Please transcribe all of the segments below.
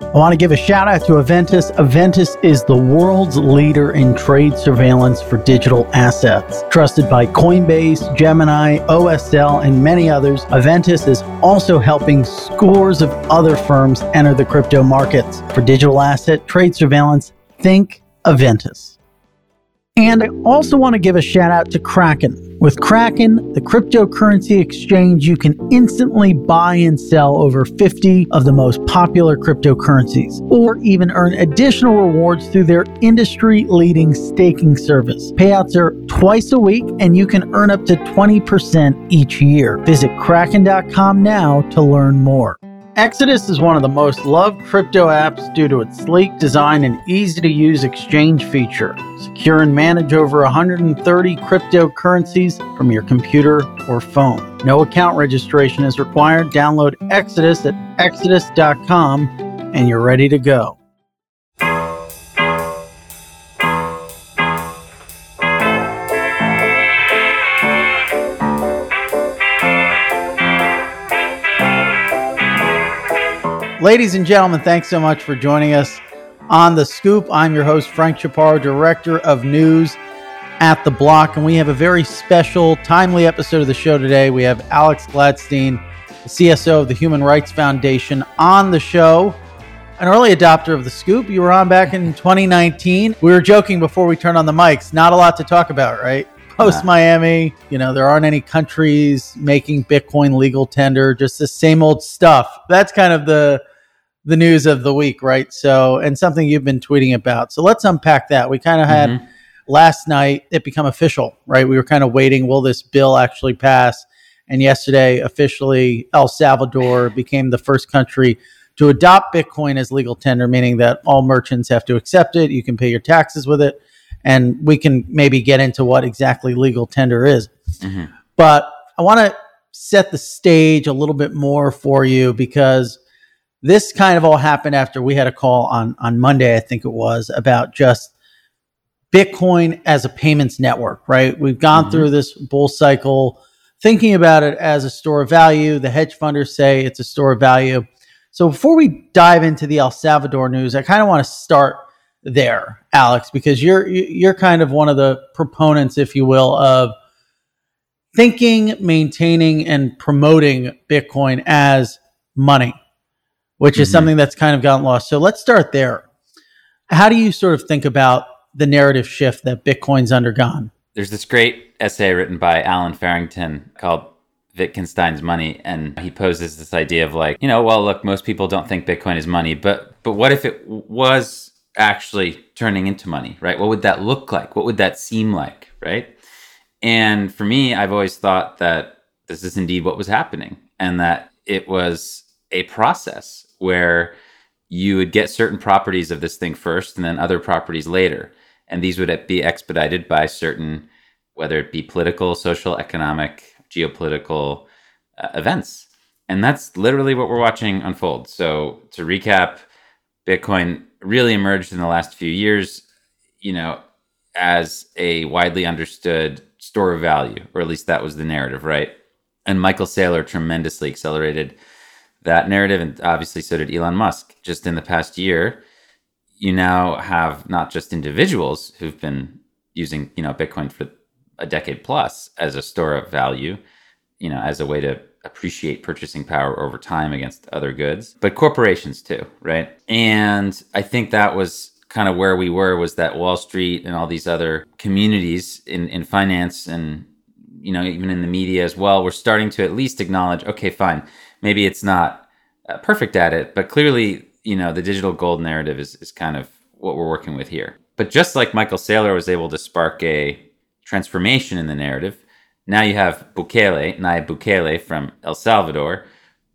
I want to give a shout out to Eventus. Eventus is the world's leader in trade surveillance for digital assets. Trusted by Coinbase, Gemini, OSL, and many others, Eventus is also helping scores of other firms enter the crypto markets. For digital asset trade surveillance, think Eventus. And I also want to give a shout out to Kraken. With Kraken, the cryptocurrency exchange, you can instantly buy and sell over 50 of the most popular cryptocurrencies, or even earn additional rewards through their industry leading staking service. Payouts are twice a week, and you can earn up to 20% each year. Visit kraken.com now to learn more. Exodus is one of the most loved crypto apps due to its sleek design and easy to use exchange feature. Secure and manage over 130 cryptocurrencies from your computer or phone. No account registration is required. Download Exodus at exodus.com and you're ready to go. Ladies and gentlemen, thanks so much for joining us on The Scoop. I'm your host, Frank Chaparro, Director of News at The Block, and we have a very special, timely episode of the show today. We have Alex Gladstein, the CSO of the Human Rights Foundation, on the show. An early adopter of The Scoop. You were on back in 2019. We were joking before we turned on the mics. Not a lot to talk about, right? Post Miami, you know, there aren't any countries making Bitcoin legal tender, just the same old stuff. That's kind of the the news of the week, right? So, and something you've been tweeting about. So let's unpack that. We kind of had mm-hmm. last night it become official, right? We were kind of waiting, will this bill actually pass? And yesterday, officially, El Salvador became the first country to adopt Bitcoin as legal tender, meaning that all merchants have to accept it. You can pay your taxes with it. And we can maybe get into what exactly legal tender is. Mm-hmm. But I want to set the stage a little bit more for you because this kind of all happened after we had a call on on Monday, I think it was, about just Bitcoin as a payments network, right? We've gone mm-hmm. through this bull cycle thinking about it as a store of value. The hedge funders say it's a store of value. So before we dive into the El Salvador news, I kind of want to start there, Alex, because you're you're kind of one of the proponents, if you will, of thinking, maintaining, and promoting Bitcoin as money which mm-hmm. is something that's kind of gotten lost. So let's start there. How do you sort of think about the narrative shift that Bitcoin's undergone? There's this great essay written by Allen Farrington called Wittgenstein's money and he poses this idea of like, you know, well look, most people don't think Bitcoin is money, but but what if it was actually turning into money, right? What would that look like? What would that seem like, right? And for me, I've always thought that this is indeed what was happening and that it was a process where you would get certain properties of this thing first and then other properties later. And these would be expedited by certain, whether it be political, social, economic, geopolitical uh, events. And that's literally what we're watching unfold. So to recap, Bitcoin really emerged in the last few years, you know, as a widely understood store of value, or at least that was the narrative, right? And Michael Saylor tremendously accelerated that narrative, and obviously so did Elon Musk. Just in the past year, you now have not just individuals who've been using you know Bitcoin for a decade plus as a store of value, you know, as a way to appreciate purchasing power over time against other goods, but corporations too, right? And I think that was kind of where we were was that Wall Street and all these other communities in, in finance and you know even in the media as well were starting to at least acknowledge okay fine maybe it's not uh, perfect at it, but clearly, you know, the digital gold narrative is, is kind of what we're working with here. But just like Michael Saylor was able to spark a transformation in the narrative, now you have Bukele, Nayib Bukele from El Salvador,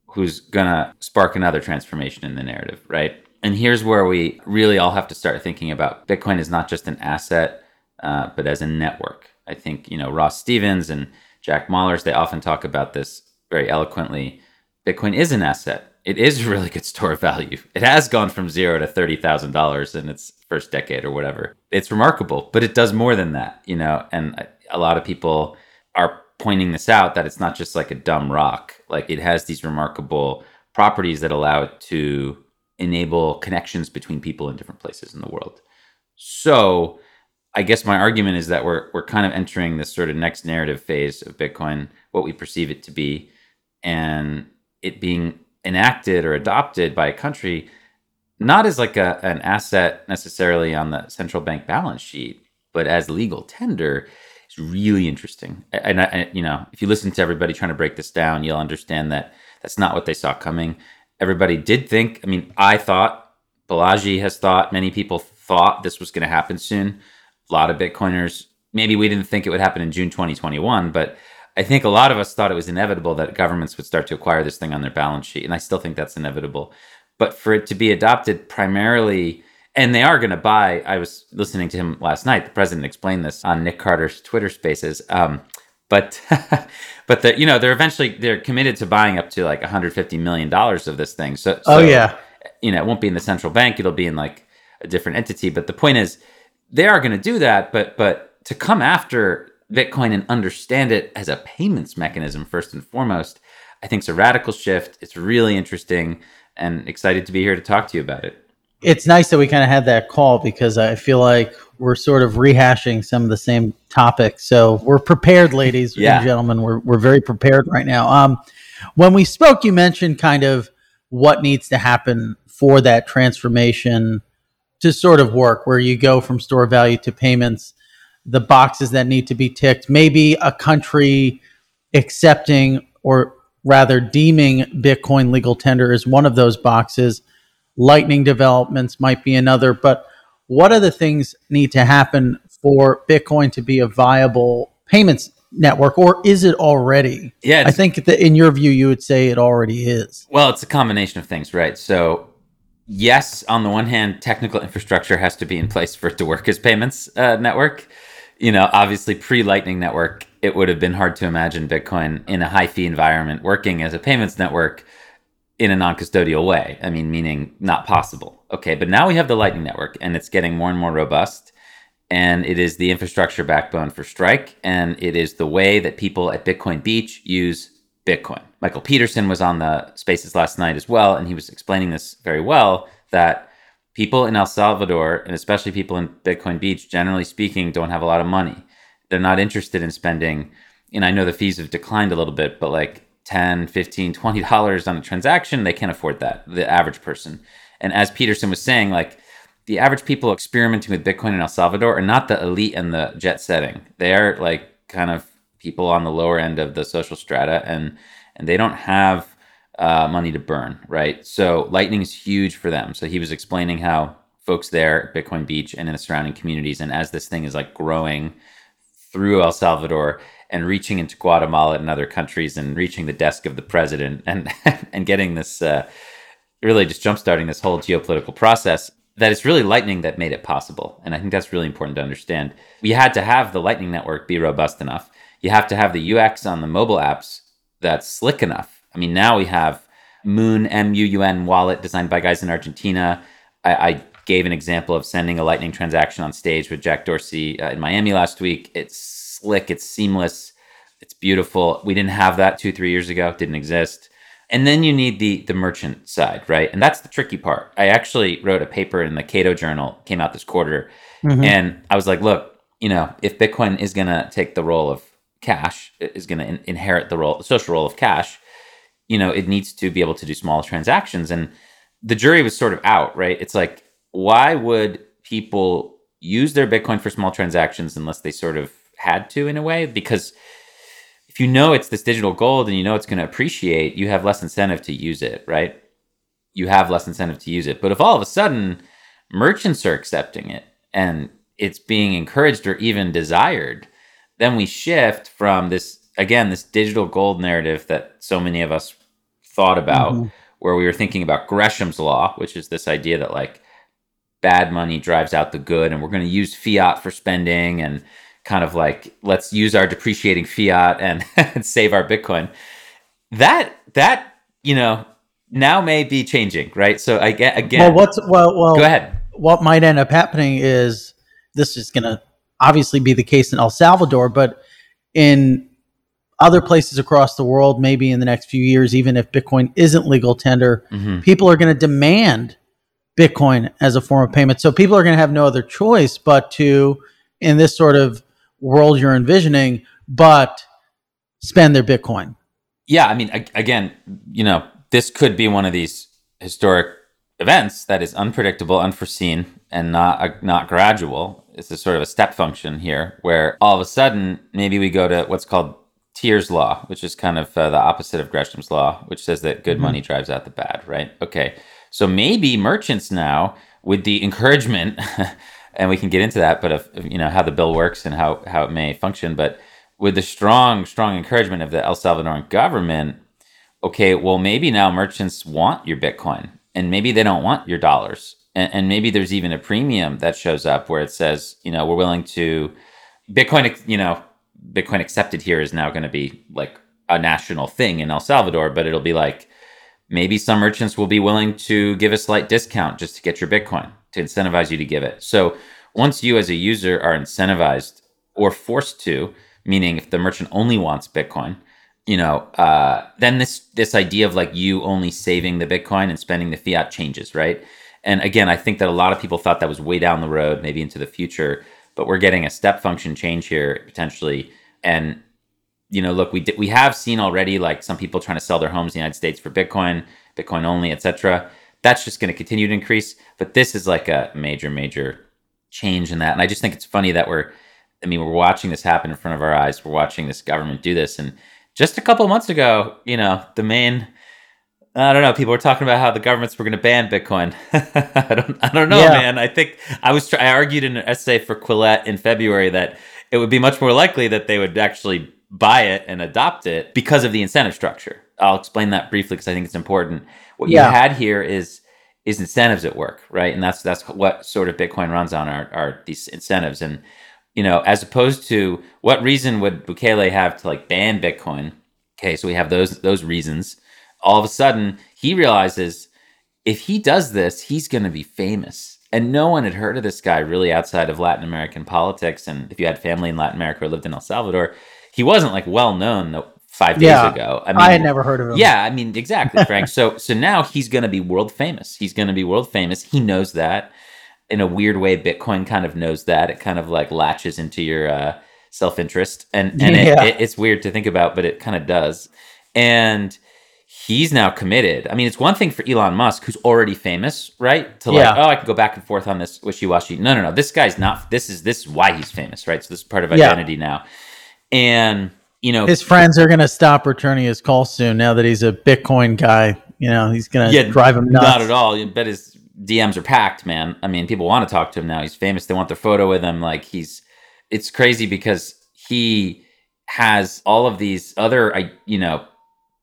who's gonna spark another transformation in the narrative, right? And here's where we really all have to start thinking about Bitcoin is not just an asset, uh, but as a network. I think you know Ross Stevens and Jack Mallers they often talk about this very eloquently Bitcoin is an asset. It is a really good store of value. It has gone from zero to thirty thousand dollars in its first decade or whatever. It's remarkable, but it does more than that, you know. And a lot of people are pointing this out that it's not just like a dumb rock. Like it has these remarkable properties that allow it to enable connections between people in different places in the world. So, I guess my argument is that we're we're kind of entering this sort of next narrative phase of Bitcoin, what we perceive it to be, and it being enacted or adopted by a country not as like a, an asset necessarily on the central bank balance sheet, but as legal tender is really interesting. And, I, you know, if you listen to everybody trying to break this down, you'll understand that that's not what they saw coming. Everybody did think. I mean, I thought Balaji has thought. Many people thought this was going to happen soon. A lot of Bitcoiners. Maybe we didn't think it would happen in June 2021, but I think a lot of us thought it was inevitable that governments would start to acquire this thing on their balance sheet, and I still think that's inevitable. But for it to be adopted primarily, and they are going to buy. I was listening to him last night. The president explained this on Nick Carter's Twitter Spaces. Um, but but the you know they're eventually they're committed to buying up to like 150 million dollars of this thing. So, oh yeah, you know it won't be in the central bank. It'll be in like a different entity. But the point is, they are going to do that. But but to come after Bitcoin and understand it as a payments mechanism first and foremost, I think it's a radical shift. It's really interesting and excited to be here to talk to you about it. It's nice that we kind of had that call because I feel like we're sort of rehashing some of the same topics. So we're prepared, ladies yeah. and gentlemen. We're, we're very prepared right now. Um, when we spoke, you mentioned kind of what needs to happen for that transformation to sort of work, where you go from store value to payments, the boxes that need to be ticked, maybe a country accepting or rather deeming Bitcoin legal tender is one of those boxes. Lightning developments might be another, but what other things need to happen for Bitcoin to be a viable payments network, or is it already? Yeah, I think that in your view, you would say it already is. Well, it's a combination of things, right? So, yes, on the one hand, technical infrastructure has to be in place for it to work as payments uh, network. You know, obviously, pre Lightning Network, it would have been hard to imagine Bitcoin in a high fee environment working as a payments network in a non custodial way. I mean, meaning not possible. Okay, but now we have the Lightning Network and it's getting more and more robust. And it is the infrastructure backbone for Strike. And it is the way that people at Bitcoin Beach use Bitcoin. Michael Peterson was on the spaces last night as well. And he was explaining this very well that people in El Salvador, and especially people in Bitcoin Beach, generally speaking, don't have a lot of money they're not interested in spending and i know the fees have declined a little bit but like 10 15 20 dollars on a transaction they can't afford that the average person. And as peterson was saying like the average people experimenting with bitcoin in el salvador are not the elite and the jet setting. They are like kind of people on the lower end of the social strata and and they don't have uh, money to burn right? So lightning is huge for them. So he was explaining how folks there at bitcoin beach and in the surrounding communities and as this thing is like growing through El Salvador and reaching into Guatemala and other countries and reaching the desk of the president and and getting this uh, really just jumpstarting this whole geopolitical process that it's really lightning that made it possible. And i think that's really important to understand. We had to have the lightning network be robust enough. You have to have the ux on the mobile apps that's slick enough. I mean now we have Muun m-u-u-n wallet designed by guys in argentina. I, I gave an example of sending a Lightning transaction on stage with Jack Dorsey uh, in Miami last week. It's slick, it's seamless, it's beautiful. We didn't have that two, three years ago, it didn't exist. And then you need the the merchant side, right? And that's the tricky part. I actually wrote a paper in the Cato Journal, came out this quarter, mm-hmm. and I was like, look, you know, if Bitcoin is going to take the role of cash, is going to in- inherit the role, the social role of cash, you know, it needs to be able to do small transactions. And the jury was sort of out, right? It's like why would people use their Bitcoin for small transactions unless they sort of had to in a way? Because if you know it's this digital gold and you know it's going to appreciate, you have less incentive to use it, right? You have less incentive to use it. But if all of a sudden merchants are accepting it and it's being encouraged or even desired, then we shift from this again this digital gold narrative that so many of us thought about mm-hmm. where we were thinking about Gresham's law, which is this idea that like bad money drives out the good and we're going to use fiat for spending and kind of like let's use our depreciating fiat and, and save our bitcoin that that you know now may be changing right so i get again well what's well well go ahead what might end up happening is this is going to obviously be the case in el salvador but in other places across the world maybe in the next few years even if bitcoin isn't legal tender mm-hmm. people are going to demand Bitcoin as a form of payment. So people are going to have no other choice but to, in this sort of world you're envisioning, but spend their Bitcoin. Yeah, I mean, again, you know, this could be one of these historic events that is unpredictable, unforeseen, and not not gradual. It's a sort of a step function here, where all of a sudden maybe we go to what's called Thiers' law, which is kind of uh, the opposite of Gresham's law, which says that good mm-hmm. money drives out the bad, right? Okay, so maybe merchants now, with the encouragement, and we can get into that, but of you know how the bill works and how how it may function, but with the strong strong encouragement of the El Salvadoran government, okay, well maybe now merchants want your Bitcoin, and maybe they don't want your dollars, and, and maybe there's even a premium that shows up where it says, you know, we're willing to Bitcoin, you know Bitcoin accepted here is now going to be like a national thing in El Salvador, but it'll be like maybe some merchants will be willing to give a slight discount just to get your Bitcoin to incentivize you to give it. So once you as a user are incentivized or forced to, meaning if the merchant only wants Bitcoin, you know, uh, then this this idea of like you only saving the Bitcoin and spending the fiat changes, right? And again, I think that a lot of people thought that was way down the road, maybe into the future but we're getting a step function change here potentially. And you know, look, we d- we have seen already like some people trying to sell their homes in the United States for Bitcoin, Bitcoin only, etc. That's just going to continue to increase. But this is like a major, major change in that. And I just think it's funny that we're, I mean, we're watching this happen in front of our eyes. We're watching this government do this. And just a couple months ago, you know, the main I don't know. People were talking about how the governments were going to ban Bitcoin. I don't. I don't know, yeah. man. I think I was. I argued in an essay for Quillette in February that it would be much more likely that they would actually buy it and adopt it because of the incentive structure. I'll explain that briefly because I think it's important. What yeah. you had here is is incentives at work, right? And that's that's what sort of Bitcoin runs on are are these incentives. And you know, as opposed to what reason would Bukele have to like ban Bitcoin? Okay, so we have those those reasons all of a sudden he realizes if he does this, he's going to be famous. And no one had heard of this guy really outside of Latin American politics. And if you had family in Latin America or lived in El Salvador, he wasn't like well known five days yeah, ago. I, mean, I had never heard of him. Yeah, I mean, exactly, Frank. so so now he's going to be world famous. He's going to be world famous. He knows that. In a weird way, Bitcoin kind of knows that. It kind of like latches into your uh, self interest, and and yeah. it, it, it's weird to think about, but it kind of does. And he's now committed. I mean, it's one thing for Elon Musk, who's already famous, right? To like, yeah. oh, I can go back and forth on this wishy washy. No, no, no. This guy's not. This is this is why he's famous, right? So this is part of identity yeah. now. And you know, his friends are going to stop returning his calls soon. Now that he's a Bitcoin guy, you know, he's going to yeah, drive him nuts. Not at all. You bet his DMs are packed, man. I mean, people want to talk to him now. He's famous. They want their photo with him. Like he's. It's crazy because he has all of these other, I you know,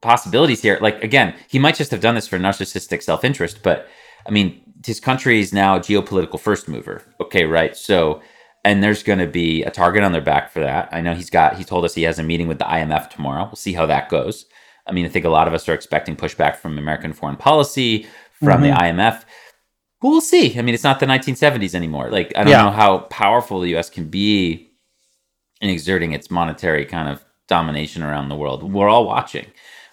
possibilities here. Like again, he might just have done this for narcissistic self-interest, but I mean, his country is now a geopolitical first mover. Okay, right? So and there's going to be a target on their back for that. I know he's got he told us he has a meeting with the IMF tomorrow. We'll see how that goes. I mean, I think a lot of us are expecting pushback from American foreign policy, from mm-hmm. the IMF. we'll see. I mean, it's not the 1970s anymore. Like, I don't yeah. know how powerful the US can be in exerting its monetary kind of domination around the world. We're all watching.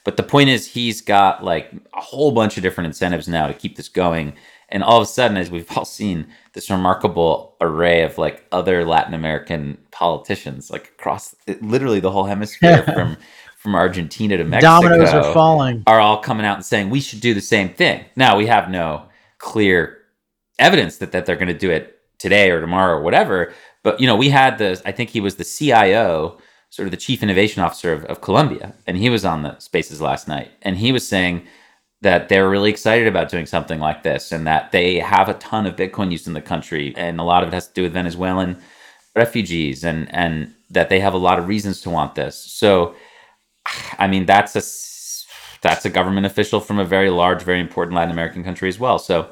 But the point is, he's got like a whole bunch of different incentives now to keep this going. And all of a sudden, as we've all seen, this remarkable array of like other Latin American politicians, like across literally the whole hemisphere from from Argentina to Mexico, dominoes are falling, are all coming out and saying we should do the same thing. Now we have no clear evidence that that they're going to do it today or tomorrow or whatever. But you know, we had the I think he was the CIO sort of the chief innovation officer of, of Colombia, and he was on the spaces last night, and he was saying that they're really excited about doing something like this, and that they have a ton of Bitcoin use in the country, and a lot of it has to do with Venezuelan refugees, and and that they have a lot of reasons to want this. So, I mean, that's a that's a government official from a very large, very important Latin American country as well. So,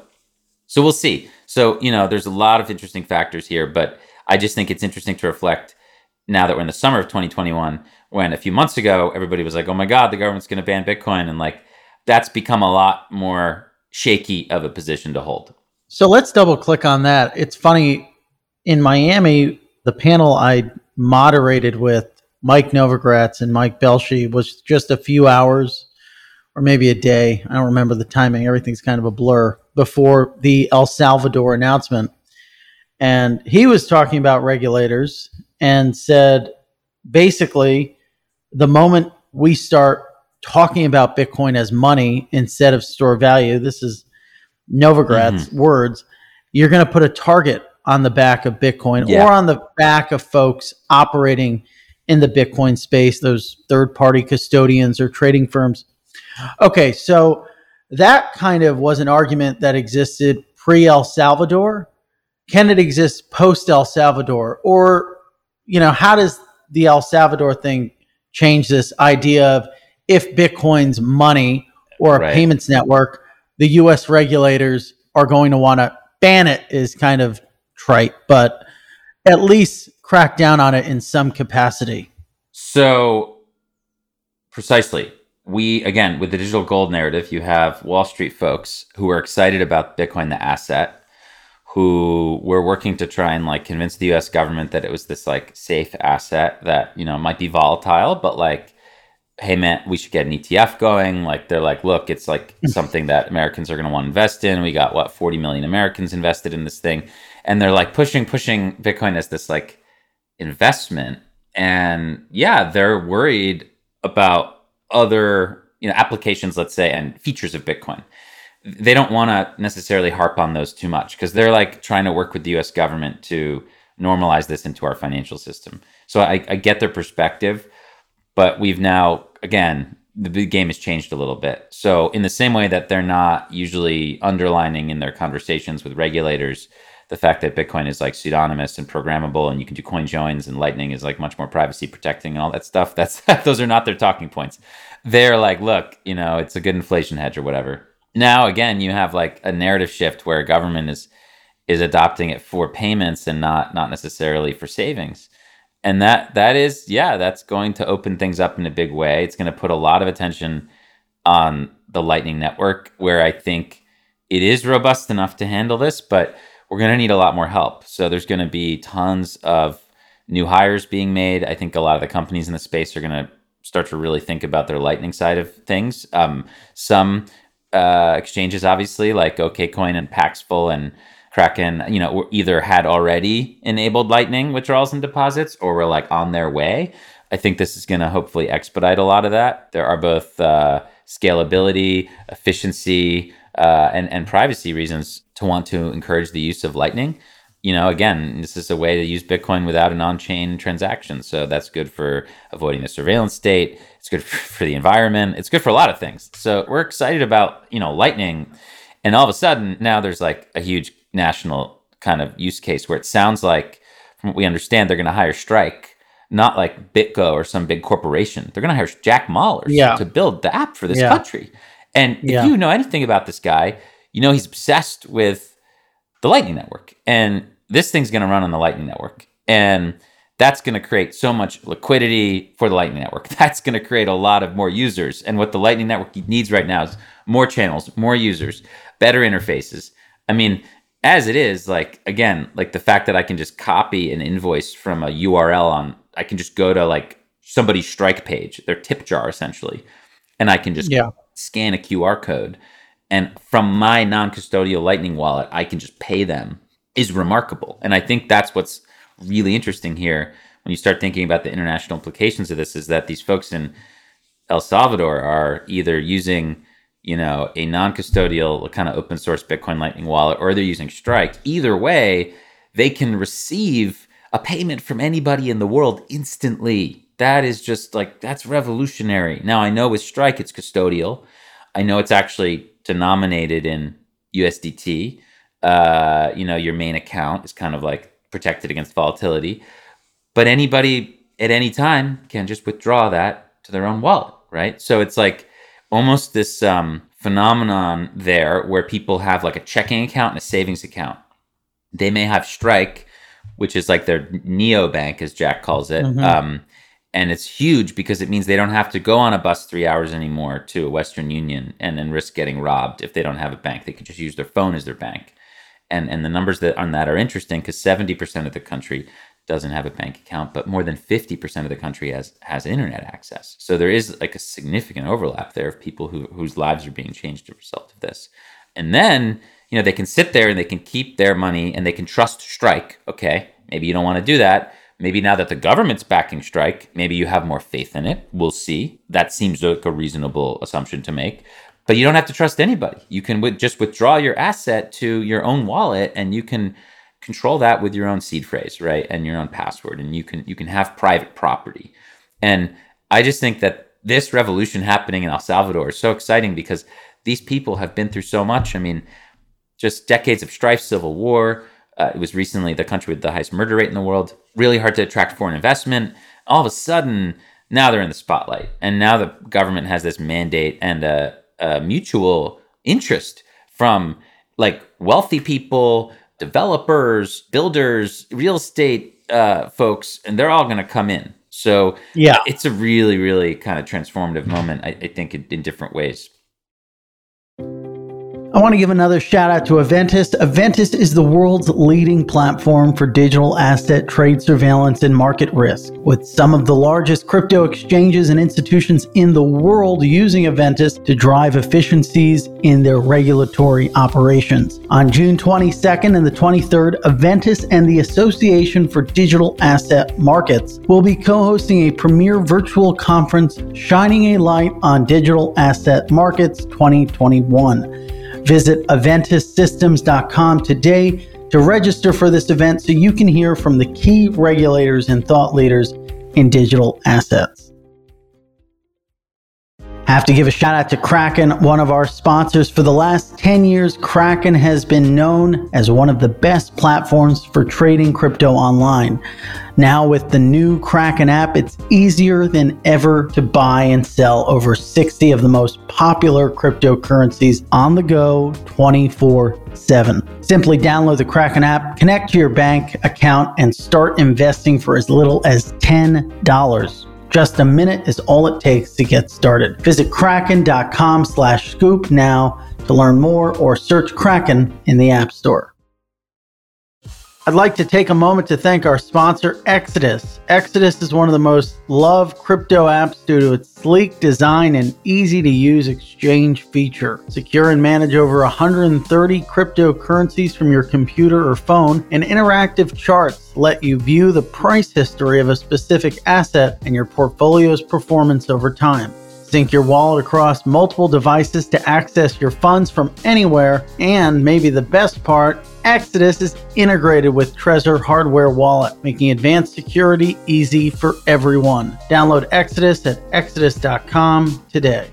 so we'll see. So, you know, there's a lot of interesting factors here, but I just think it's interesting to reflect now that we're in the summer of 2021 when a few months ago everybody was like oh my god the government's going to ban bitcoin and like that's become a lot more shaky of a position to hold. So let's double click on that. It's funny in miami the panel i moderated with mike novogratz and mike Belshe was just a few hours or maybe a day. I don't remember the timing. Everything's kind of a blur before the El Salvador announcement. And he was talking about regulators and said basically, the moment we start talking about Bitcoin as money instead of store value, this is Novogratz mm-hmm. words, you're going to put a target on the back of Bitcoin yeah. or on the back of folks operating in the Bitcoin space, those third party custodians or trading firms. Okay, so that kind of was an argument that existed pre El Salvador. Can it exist post El Salvador? Or, you know, how does the El Salvador thing change this idea of if Bitcoin's money or a right. payments network, the US regulators are going to want to ban it is kind of trite, but at least crack down on it in some capacity. So, precisely. We, again, with the digital gold narrative, you have Wall Street folks who are excited about Bitcoin, the asset, who were working to try and like convince the US government that it was this like safe asset that, you know, might be volatile, but like, hey man, we should get an ETF going. Like, they're like, look, it's like hmm. something that Americans are going to want to invest in. We got what, 40 million Americans invested in this thing. And they're like pushing pushing bitcoin as this like investment. And yeah they're worried about other you know applications let's say and features of bitcoin. They don't want to necessarily harp on those too much because they're like trying to work with the us government to normalize this into our financial system. So I, I get their perspective but we've now again the game has changed a little bit so in the same way that they're not usually underlining in their conversations with regulators the fact that Bitcoin is like pseudonymous and programmable and you can do coin joins and Lightning is like much more privacy protecting and all that stuff. That's those are not their talking points. They're like, look, you know, it's a good inflation hedge or whatever. Now again, you have like a narrative shift where government is is adopting it for payments and not not necessarily for savings. And that that is yeah, that's going to open things up in a big way. It's going to put a lot of attention on the Lightning network where I think it is robust enough to handle this, but we're going to need a lot more help. So there's going to be tons of new hires being made. I think a lot of the companies in the space are going to start to really think about their Lightning side of things. Um, some uh, exchanges, obviously, like OKCoin and Paxful and Kraken, you know, either had already enabled Lightning withdrawals and deposits or were like on their way. I think this is going to hopefully expedite a lot of that. There are both uh, scalability, efficiency, uh, and and privacy reasons to want to encourage the use of Lightning. You know, again, this is a way to use Bitcoin without an on-chain transaction, so that's good for avoiding the surveillance state. It's good for the environment. It's good for a lot of things. So we're excited about you know Lightning, and all of a sudden now there's like a huge national kind of use case where it sounds like, from what we understand, they're going to hire Strike not like BitGo or some big corporation. They're going to hire Jack Mallers yeah. to build the app for this yeah. country. And if yeah. you know anything about this guy, you know he's obsessed with the Lightning Network. And this thing's going to run on the Lightning Network. And that's going to create so much liquidity for the Lightning Network. That's going to create a lot of more users. And what the Lightning Network needs right now is more channels, more users, better interfaces. I mean, as it is, like, again, like the fact that I can just copy an invoice from a URL on, I can just go to like somebody's strike page, their tip jar essentially, and I can just yeah. scan a QR code. And from my non-custodial lightning wallet i can just pay them is remarkable. And i think that's what's really interesting here when you start thinking about the international implications of this is that these folks in el salvador are either using you know a non-custodial kind of open source bitcoin lightning wallet or they're using strike either way they can receive a payment from anybody in the world instantly that is just like that's revolutionary. Now I know with Strike it's custodial. I know it's actually denominated in USDT. Uh, you know, your main account is kind of like protected against volatility. But anybody at any time can just withdraw that to their own wallet, right? So it's like almost this um, phenomenon there where people have like a checking account and a savings account. They may have Strike, which is like their neo bank, as Jack calls it. Mm-hmm. Um, and it's huge because it means they don't have to go on a bus three hours anymore to a Western Union and then risk getting robbed if they don't have a bank. They can just use their phone as their bank. And and the numbers that on that are interesting because seventy percent of the country doesn't have a bank account, but more than fifty percent of the country has has internet access. So there is like a significant overlap there of people who whose lives are being changed as a result of this. And then you know, they can sit there and they can keep their money and they can trust Strike. Okay, maybe you don't want to do that. Maybe now that the government's backing Strike, maybe you have more faith in it. We'll see. That seems like a reasonable assumption to make. But you don't have to trust anybody. You can just withdraw your asset to your own wallet and you can control that with your own seed phrase, right? And your own password and you can you can have private property. And I just think that this revolution happening in El Salvador is so exciting because these people have been through so much. I mean, just decades of strife, civil war. Uh, it was recently the country with the highest murder rate in the world. Really hard to attract foreign investment. All of a sudden, now they're in the spotlight, and now the government has this mandate and a, a mutual interest from like wealthy people, developers, builders, real estate uh, folks, and they're all going to come in. So yeah, it's a really, really kind of transformative moment. I, I think in, in different ways. I want to give another shout out to Eventus. Eventus is the world's leading platform for digital asset trade surveillance and market risk, with some of the largest crypto exchanges and institutions in the world using Eventus to drive efficiencies in their regulatory operations. On June 22nd and the 23rd, Eventus and the Association for Digital Asset Markets will be co hosting a premier virtual conference shining a light on digital asset markets 2021. Visit EventusSystems.com today to register for this event so you can hear from the key regulators and thought leaders in digital assets. Have to give a shout out to Kraken, one of our sponsors. For the last 10 years, Kraken has been known as one of the best platforms for trading crypto online. Now, with the new Kraken app, it's easier than ever to buy and sell over 60 of the most popular cryptocurrencies on the go 24 7. Simply download the Kraken app, connect to your bank account, and start investing for as little as $10. Just a minute is all it takes to get started. Visit kraken.com slash scoop now to learn more or search Kraken in the App Store. I'd like to take a moment to thank our sponsor, Exodus. Exodus is one of the most loved crypto apps due to its sleek design and easy to use exchange feature. Secure and manage over 130 cryptocurrencies from your computer or phone, and interactive charts let you view the price history of a specific asset and your portfolio's performance over time. Sync your wallet across multiple devices to access your funds from anywhere. And maybe the best part, Exodus is integrated with Trezor Hardware Wallet, making advanced security easy for everyone. Download Exodus at exodus.com today.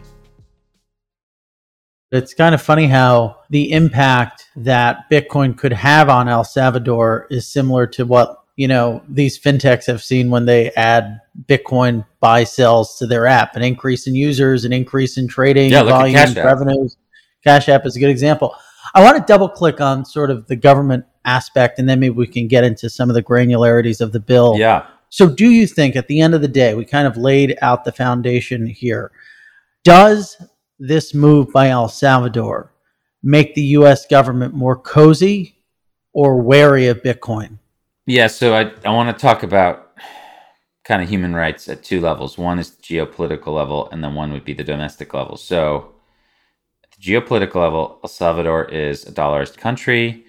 It's kind of funny how the impact that Bitcoin could have on El Salvador is similar to what you know these fintechs have seen when they add Bitcoin buy sells to their app, an increase in users, an increase in trading yeah, volumes, revenues. Cash App is a good example. I want to double click on sort of the government aspect, and then maybe we can get into some of the granularities of the bill. Yeah. So, do you think at the end of the day, we kind of laid out the foundation here? Does this move by El Salvador make the U.S. government more cozy or wary of Bitcoin? Yeah, so I, I want to talk about kind of human rights at two levels. One is the geopolitical level, and then one would be the domestic level. So, at the geopolitical level, El Salvador is a dollarized country.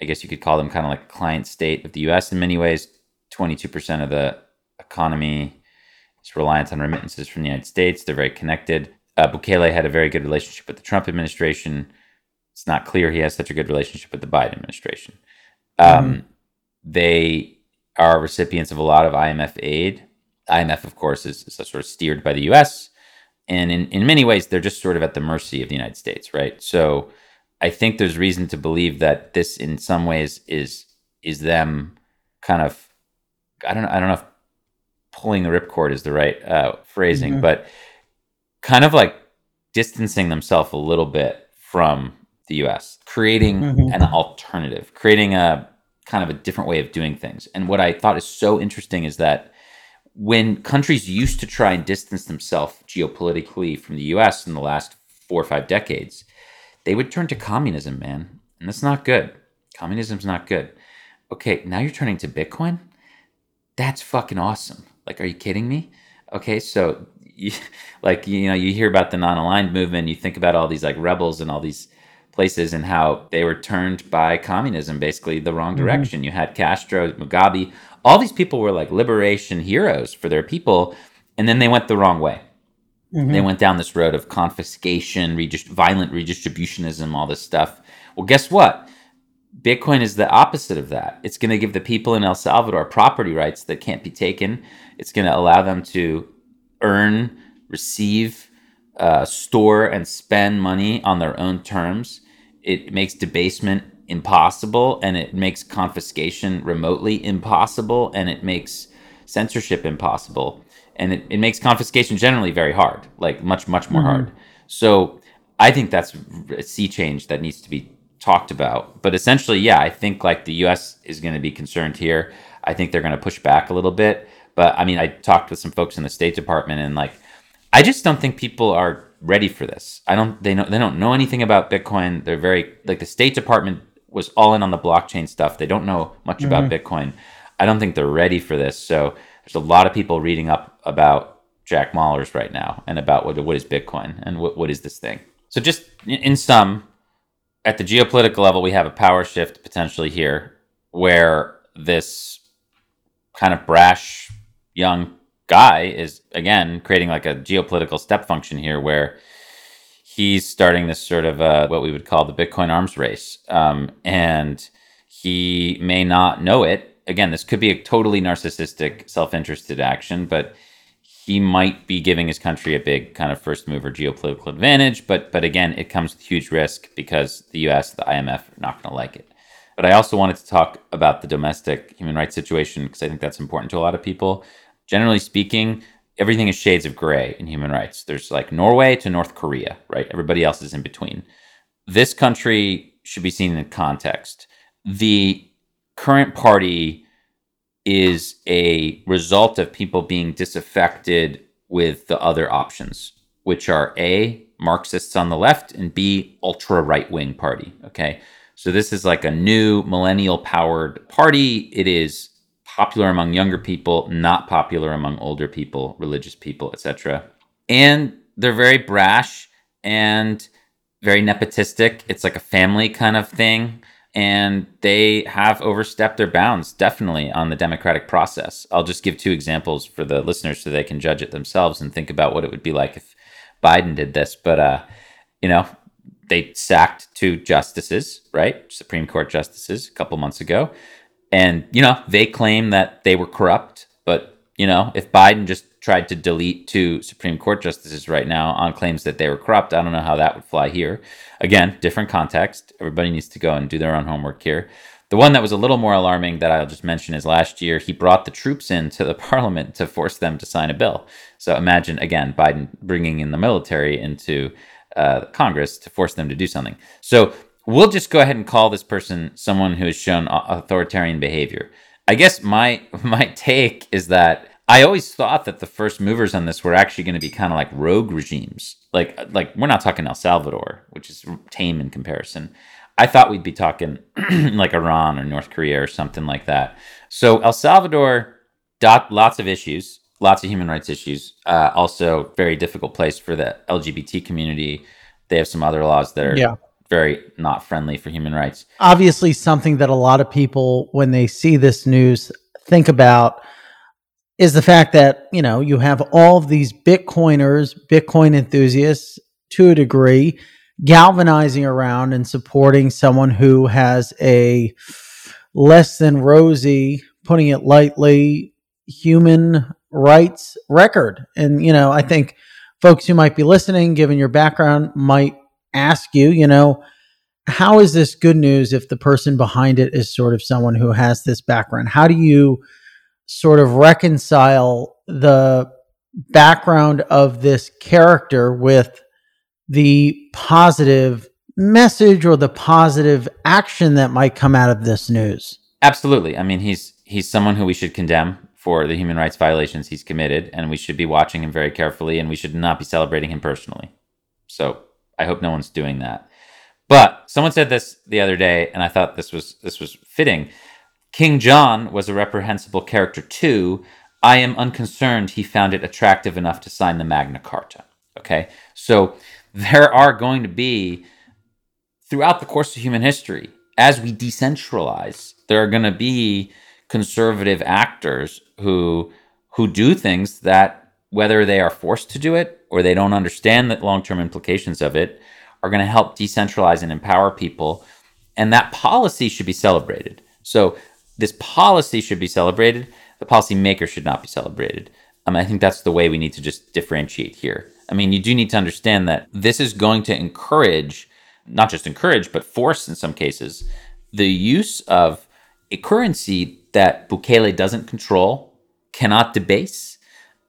I guess you could call them kind of like a client state of the US in many ways. 22% of the economy is reliant on remittances from the United States. They're very connected. Uh, Bukele had a very good relationship with the Trump administration. It's not clear he has such a good relationship with the Biden administration. Um, mm-hmm they are recipients of a lot of IMF aid. IMF, of course, is, is sort of steered by the US. And in, in many ways, they're just sort of at the mercy of the United States, right? So I think there's reason to believe that this, in some ways, is is them kind of I don't know, I don't know if pulling the ripcord is the right uh, phrasing, mm-hmm. but kind of like distancing themselves a little bit from the U.S., creating mm-hmm. an alternative, creating a kind of a different way of doing things. And what I thought is so interesting is that when countries used to try and distance themselves geopolitically from the US in the last four or five decades, they would turn to communism, man. And that's not good. Communism's not good. Okay, now you're turning to Bitcoin? That's fucking awesome. Like, are you kidding me? Okay, so you, like you know, you hear about the non-aligned movement, you think about all these like rebels and all these places and how they were turned by communism, basically the wrong mm-hmm. direction. Mm-hmm. You had Castro, Mugabe, all these people were like liberation heroes for their people, and then they went the wrong way. Mm-hmm. They went down this road of confiscation, redist- violent redistributionism, all this stuff. Well, guess what? Bitcoin is the opposite of that. It's going to give the people in El Salvador property rights that can't be taken. It's going to allow them to earn, receive, uh, store, and spend money on their own terms. It makes debasement impossible and it makes confiscation remotely impossible and it makes censorship impossible and it, it makes confiscation generally very hard like much much more mm-hmm. hard so i think that's a sea change that needs to be talked about but essentially yeah i think like the us is going to be concerned here i think they're going to push back a little bit but i mean i talked with some folks in the state department and like i just don't think people are ready for this i don't they know they don't know anything about bitcoin they're very like the state department was all in on the blockchain stuff. They don't know much mm-hmm. about Bitcoin. I don't think they're ready for this. So there's a lot of people reading up about Jack Mallers right now and about what what is Bitcoin and what, what is this thing. So just in sum, at the geopolitical level, we have a power shift potentially here where this kind of brash young guy is again creating like a geopolitical step function here where he's starting this sort of uh, what we would call the Bitcoin arms race. Um, and he may not know it. Again, this could be a totally narcissistic, self interested action, but he might be giving his country a big kind of first mover geopolitical advantage. But, but again, it comes with huge risk because the US, the IMF are not going to like it. But I also wanted to talk about the domestic human rights situation because I think that's important to a lot of people. Generally speaking, everything is shades of gray in human rights. There's like Norway to North Korea, right? Everybody else is in between. This country should be seen in context. The current party is a result of people being disaffected with the other options, which are A, Marxists on the left, and B, ultra right wing party. Okay. So this is like a new millennial powered party. It is popular among younger people, not popular among older people, religious people, etc. And they're very brash and very nepotistic. It's like a family kind of thing. And they have overstepped their bounds, definitely, on the democratic process. I'll just give two examples for the listeners so they can judge it themselves and think about what it would be like if Biden did this. But, uh, you know, they sacked two justices, right? Supreme Court justices a couple months ago. And, you know, they claim that they were corrupt. But, you know, if Biden just tried to delete two Supreme Court justices right now on claims that they were corrupt, I don't know how that would fly here. Again, different context. Everybody needs to go and do their own homework here. The one that was a little more alarming that I'll just mention is last year he brought the troops into the parliament to force them to sign a bill. So imagine again Biden bringing in the military into uh, Congress to force them to do something. So we'll just go ahead and call this person someone who has shown authoritarian behavior. I guess my my take is that I always thought that the first movers on this were actually going to be kind of like rogue regimes. Like like we're not talking El Salvador, which is tame in comparison. I thought we'd be talking like Iran or North Korea or something like that. So El Salvador, dot, lots of issues, lots of human rights issues. Uh, also, very difficult place for the LGBT community. They have some other laws that are yeah very not friendly for human rights. Obviously, something that a lot of people, when they see this news, think about is the fact that you know you have all of these Bitcoiners, Bitcoin enthusiasts, to a degree, galvanizing around and supporting someone who has a less than rosy, putting it lightly, human rights record. And you know, I think folks who might be listening, given your background, might ask you, you know, how is this good news if the person behind it is sort of someone who has this background? How do you sort of reconcile the background of this character with the positive message or the positive action that might come out of this news? Absolutely. I mean, he's he's someone who we should condemn for the human rights violations he's committed, and we should be watching him very carefully, and we should not be celebrating him personally. So I hope no one's doing that. But someone said this the other day, and I thought this was this was fitting. King John was a reprehensible character too. I am unconcerned he found it attractive enough to sign the Magna Carta. Okay, so there are going to be throughout the course of human history, as we decentralize, there are going to be conservative actors who who do things that whether they are forced to do it or they don't understand the long-term implications of it are going to help decentralize and empower people and that policy should be celebrated. So this policy should be celebrated the policymaker should not be celebrated. Um, i think that's the way we need to just differentiate here. I mean you do need to understand that this is going to encourage not just encourage but force in some cases the use of a currency that Bukele doesn't control, cannot debase,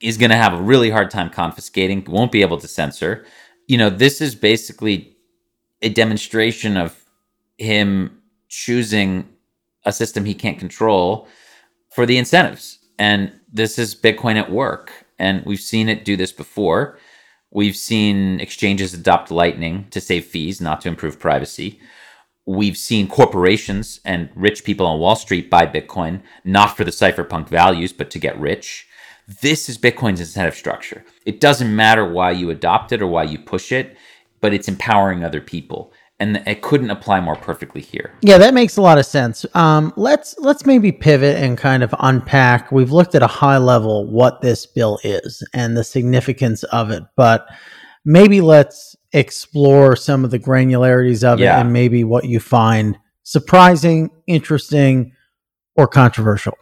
is going to have a really hard time confiscating, won't be able to censor. You know, this is basically a demonstration of him choosing a system he can't control for the incentives. And this is Bitcoin at work. And we've seen it do this before. We've seen exchanges adopt Lightning to save fees, not to improve privacy we've seen corporations and rich people on Wall Street buy Bitcoin, not for the cypherpunk values, but to get rich. This is Bitcoin's incentive structure. It doesn't matter why you adopt it or why you push it, but it's empowering other people. And it couldn't apply more perfectly here. Yeah, that makes a lot of sense. Um, let's let's maybe pivot and kind of unpack. We've looked at a high level what this bill is and the significance of it, but maybe let's explore some of the granularities of yeah. it and maybe what you find surprising, interesting, or controversial.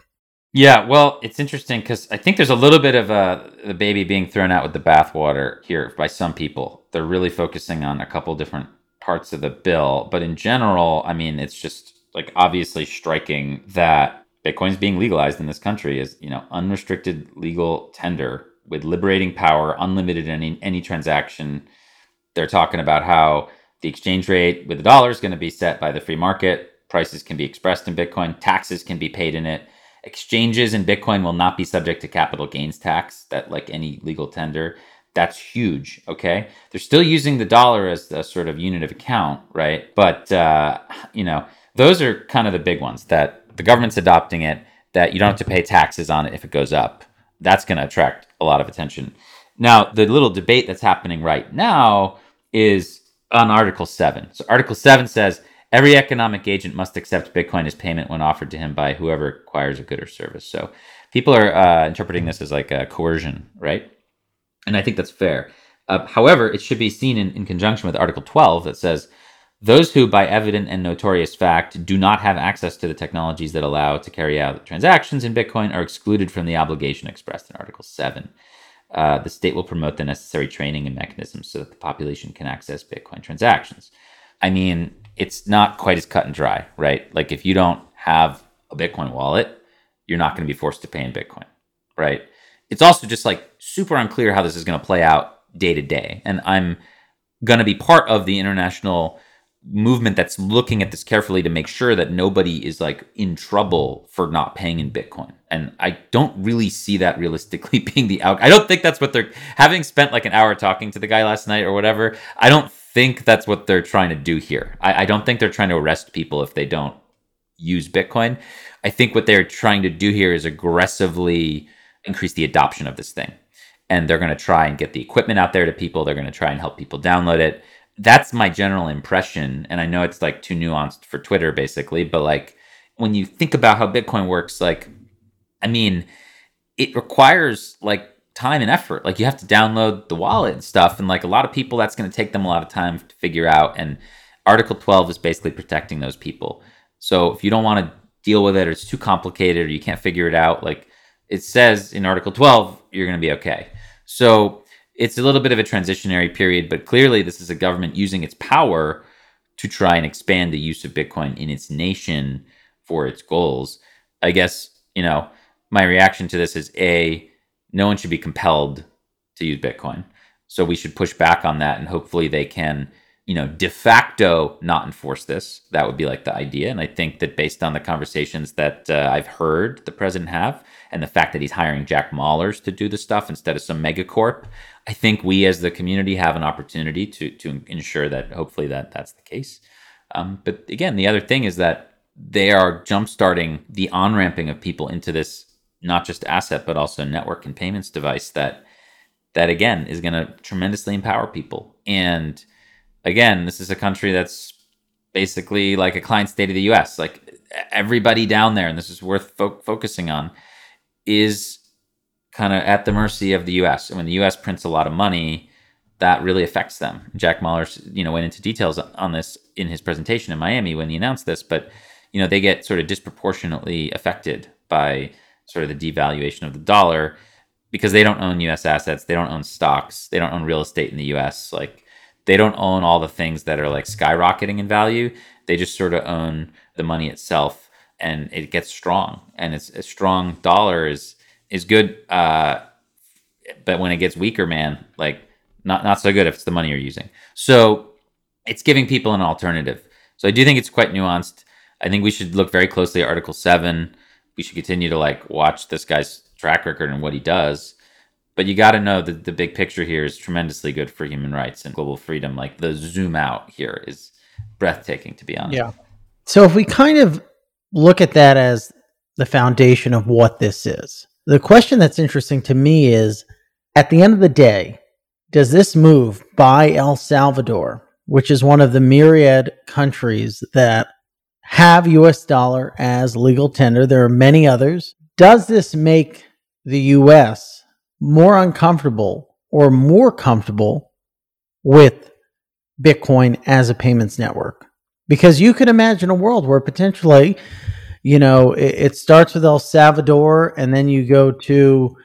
Yeah, well, it's interesting because I think there's a little bit of a the baby being thrown out with the bathwater here by some people. They're really focusing on a couple different parts of the bill, but in general, I mean, it's just like obviously striking that Bitcoin's being legalized in this country is you know unrestricted legal tender with liberating power, unlimited any any transaction they're talking about how the exchange rate with the dollar is going to be set by the free market. Prices can be expressed in Bitcoin. Taxes can be paid in it. Exchanges in Bitcoin will not be subject to capital gains tax, that like any legal tender. That's huge. Okay. They're still using the dollar as a sort of unit of account, right? But, uh, you know, those are kind of the big ones that the government's adopting it, that you don't have to pay taxes on it if it goes up. That's going to attract a lot of attention. Now, the little debate that's happening right now is on Article 7. So, Article 7 says every economic agent must accept Bitcoin as payment when offered to him by whoever acquires a good or service. So, people are uh, interpreting this as like a coercion, right? And I think that's fair. Uh, however, it should be seen in, in conjunction with Article 12 that says those who, by evident and notorious fact, do not have access to the technologies that allow to carry out transactions in Bitcoin are excluded from the obligation expressed in Article 7 uh, the state will promote the necessary training and mechanisms so that the population can access Bitcoin transactions. I mean, it's not quite as cut and dry, right? Like if you don't have a Bitcoin wallet, you're not going to be forced to pay in Bitcoin, right? It's also just like super unclear how this is going to play out day to day. And I'm going to be part of the international movement that's looking at this carefully to make sure that nobody is like in trouble for not paying in Bitcoin. And I don't really see that realistically being the out. I don't think that's what they're having spent like an hour talking to the guy last night or whatever. I don't think that's what they're trying to do here. I, I don't think they're trying to arrest people if they don't use Bitcoin. I think what they're trying to do here is aggressively increase the adoption of this thing. And they're going to try and get the equipment out there to people. They're going to try and help people download it that's my general impression. And I know it's like too nuanced for Twitter, basically, but like when you think about how Bitcoin works, like, I mean, it requires like time and effort. Like you have to download the wallet and stuff. And like a lot of people, that's going to take them a lot of time to figure out. And Article 12 is basically protecting those people. So if you don't want to deal with it or it's too complicated or you can't figure it out, like it says in Article 12, you're going to be okay. So it's a little bit of a transitionary period, but clearly this is a government using its power to try and expand the use of Bitcoin in its nation for its goals. I guess, you know, my reaction to this is A, no one should be compelled to use Bitcoin. So we should push back on that and hopefully they can, you know, de facto not enforce this. That would be like the idea. And I think that based on the conversations that uh, I've heard the president have and the fact that he's hiring Jack Mallers to do the stuff instead of some megacorp, I think we as the community have an opportunity to to ensure that hopefully that that's the case. Um, but again, the other thing is that they are jumpstarting the on ramping of people into this not just asset but also network and payments device that that again is going to tremendously empower people. And again, this is a country that's basically like a client state of the US. Like everybody down there, and this is worth fo- focusing on, is kind of at the mercy of the US. When the US prints a lot of money, that really affects them. Jack Mallers, you know, went into details on this in his presentation in Miami when he announced this, but you know, they get sort of disproportionately affected by sort of the devaluation of the dollar because they don't own US assets, they don't own stocks, they don't own real estate in the US. Like they don't own all the things that are like skyrocketing in value. They just sort of own the money itself and it gets strong. And it's a strong dollar is is good uh but when it gets weaker, man, like not not so good if it's the money you're using. So it's giving people an alternative. So I do think it's quite nuanced. I think we should look very closely at Article Seven. We should continue to like watch this guy's track record and what he does. But you got to know that the big picture here is tremendously good for human rights and global freedom. Like the zoom out here is breathtaking, to be honest. Yeah. So if we kind of look at that as the foundation of what this is, the question that's interesting to me is at the end of the day, does this move by El Salvador, which is one of the myriad countries that have US dollar as legal tender, there are many others, does this make the US more uncomfortable or more comfortable with Bitcoin as a payments network? Because you could imagine a world where potentially, you know, it, it starts with El Salvador and then you go to,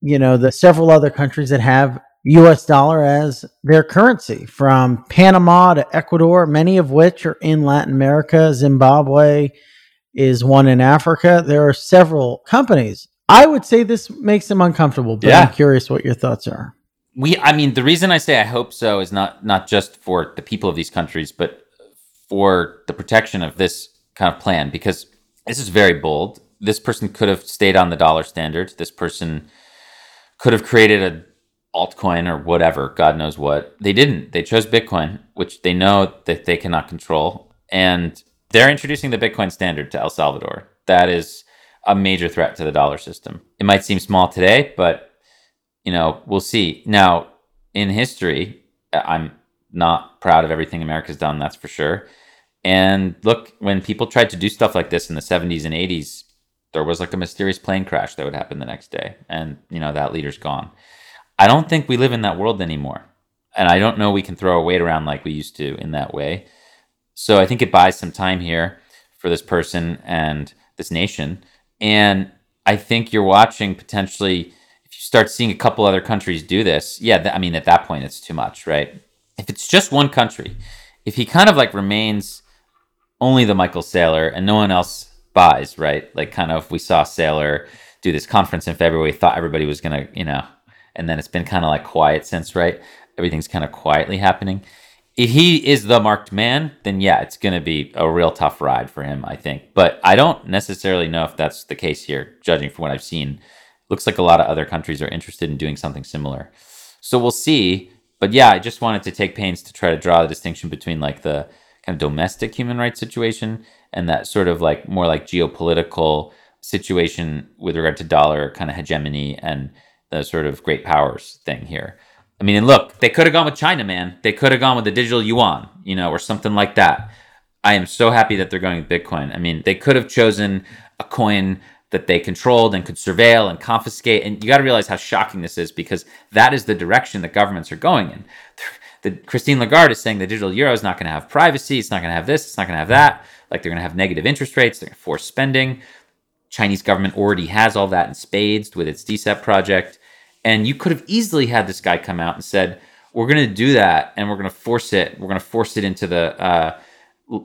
you know, the several other countries that have US dollar as their currency, from Panama to Ecuador, many of which are in Latin America. Zimbabwe is one in Africa. There are several companies. I would say this makes them uncomfortable, but yeah. I'm curious what your thoughts are. We, I mean, the reason I say I hope so is not not just for the people of these countries, but for the protection of this kind of plan, because this is very bold. This person could have stayed on the dollar standard. This person could have created a altcoin or whatever, God knows what. They didn't. They chose Bitcoin, which they know that they cannot control. And they're introducing the Bitcoin standard to El Salvador. That is a major threat to the dollar system. It might seem small today, but you know, we'll see. Now, in history, I'm not proud of everything America's done, that's for sure. And look, when people tried to do stuff like this in the 70s and 80s, there was like a mysterious plane crash that would happen the next day. And, you know, that leader's gone. I don't think we live in that world anymore. And I don't know we can throw our weight around like we used to in that way. So I think it buys some time here for this person and this nation. And I think you're watching potentially, if you start seeing a couple other countries do this, yeah, th- I mean, at that point, it's too much, right? If it's just one country, if he kind of like remains only the Michael Saylor and no one else buys, right? Like, kind of, we saw Saylor do this conference in February, thought everybody was to, you know, and then it's been kind of like quiet since, right? Everything's kind of quietly happening. If he is the marked man, then yeah, it's to be a real tough ride for him, I think. But I don't necessarily know if that's the case here, judging from what I've seen. Looks like a lot of other countries are interested in doing something similar. So we'll see. But yeah, I just wanted to take pains to try to draw the distinction between like the kind of domestic human rights situation and that sort of like more like geopolitical situation with regard to dollar kind of hegemony and the sort of great powers thing here. I mean, and look, they could have gone with China, man. They could have gone with the digital yuan, you know, or something like that. I am so happy that they're going with Bitcoin. I mean, they could have chosen a coin that they controlled and could surveil and confiscate. And you got to realize how shocking this is because that is the direction that governments are going in. Christine Lagarde is saying the digital euro is not going to have privacy. It's not going to have this. It's not going to have that. Like they're going to have negative interest rates. They're going to force spending. Chinese government already has all that in spades with its DCEP project. And you could have easily had this guy come out and said, "We're going to do that, and we're going to force it. We're going to force it into the." Uh,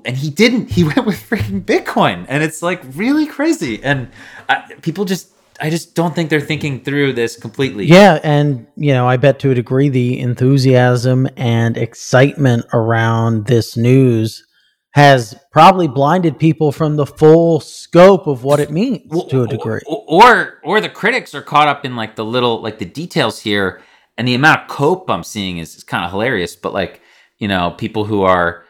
and he didn't. He went with freaking Bitcoin, and it's like really crazy. And uh, people just, I just don't think they're thinking through this completely. Yeah, and you know, I bet to a degree the enthusiasm and excitement around this news has probably blinded people from the full scope of what it means to a degree. Or or the critics are caught up in like the little like the details here and the amount of cope I'm seeing is, is kind of hilarious. But like, you know, people who are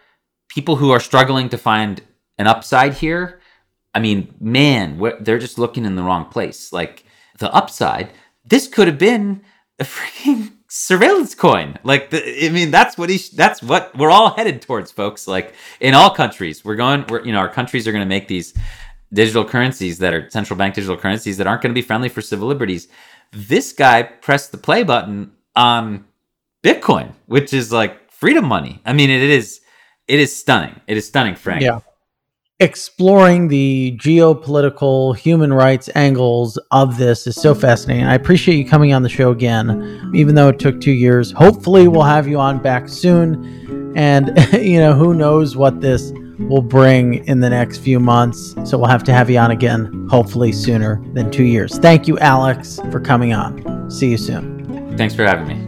people who are struggling to find an upside here, I mean, man, they're just looking in the wrong place. Like the upside, this could have been a freaking surveillance coin. Like, the, I mean, that's what he. That's what we're all headed towards, folks. Like in all countries, we're going. We're you know, our countries are going to make these digital currencies that are central bank digital currencies that aren't going to be friendly for civil liberties. This guy pressed the play button on Bitcoin, which is like freedom money. I mean, it is. It is stunning. It is stunning, Frank. Yeah exploring the geopolitical human rights angles of this is so fascinating. I appreciate you coming on the show again, even though it took two years. Hopefully, we'll have you on back soon. And, you know, who knows what this will bring in the next few months. So we'll have to have you on again, hopefully sooner than two years. Thank you, Alex, for coming on. See you soon. Thanks for having me.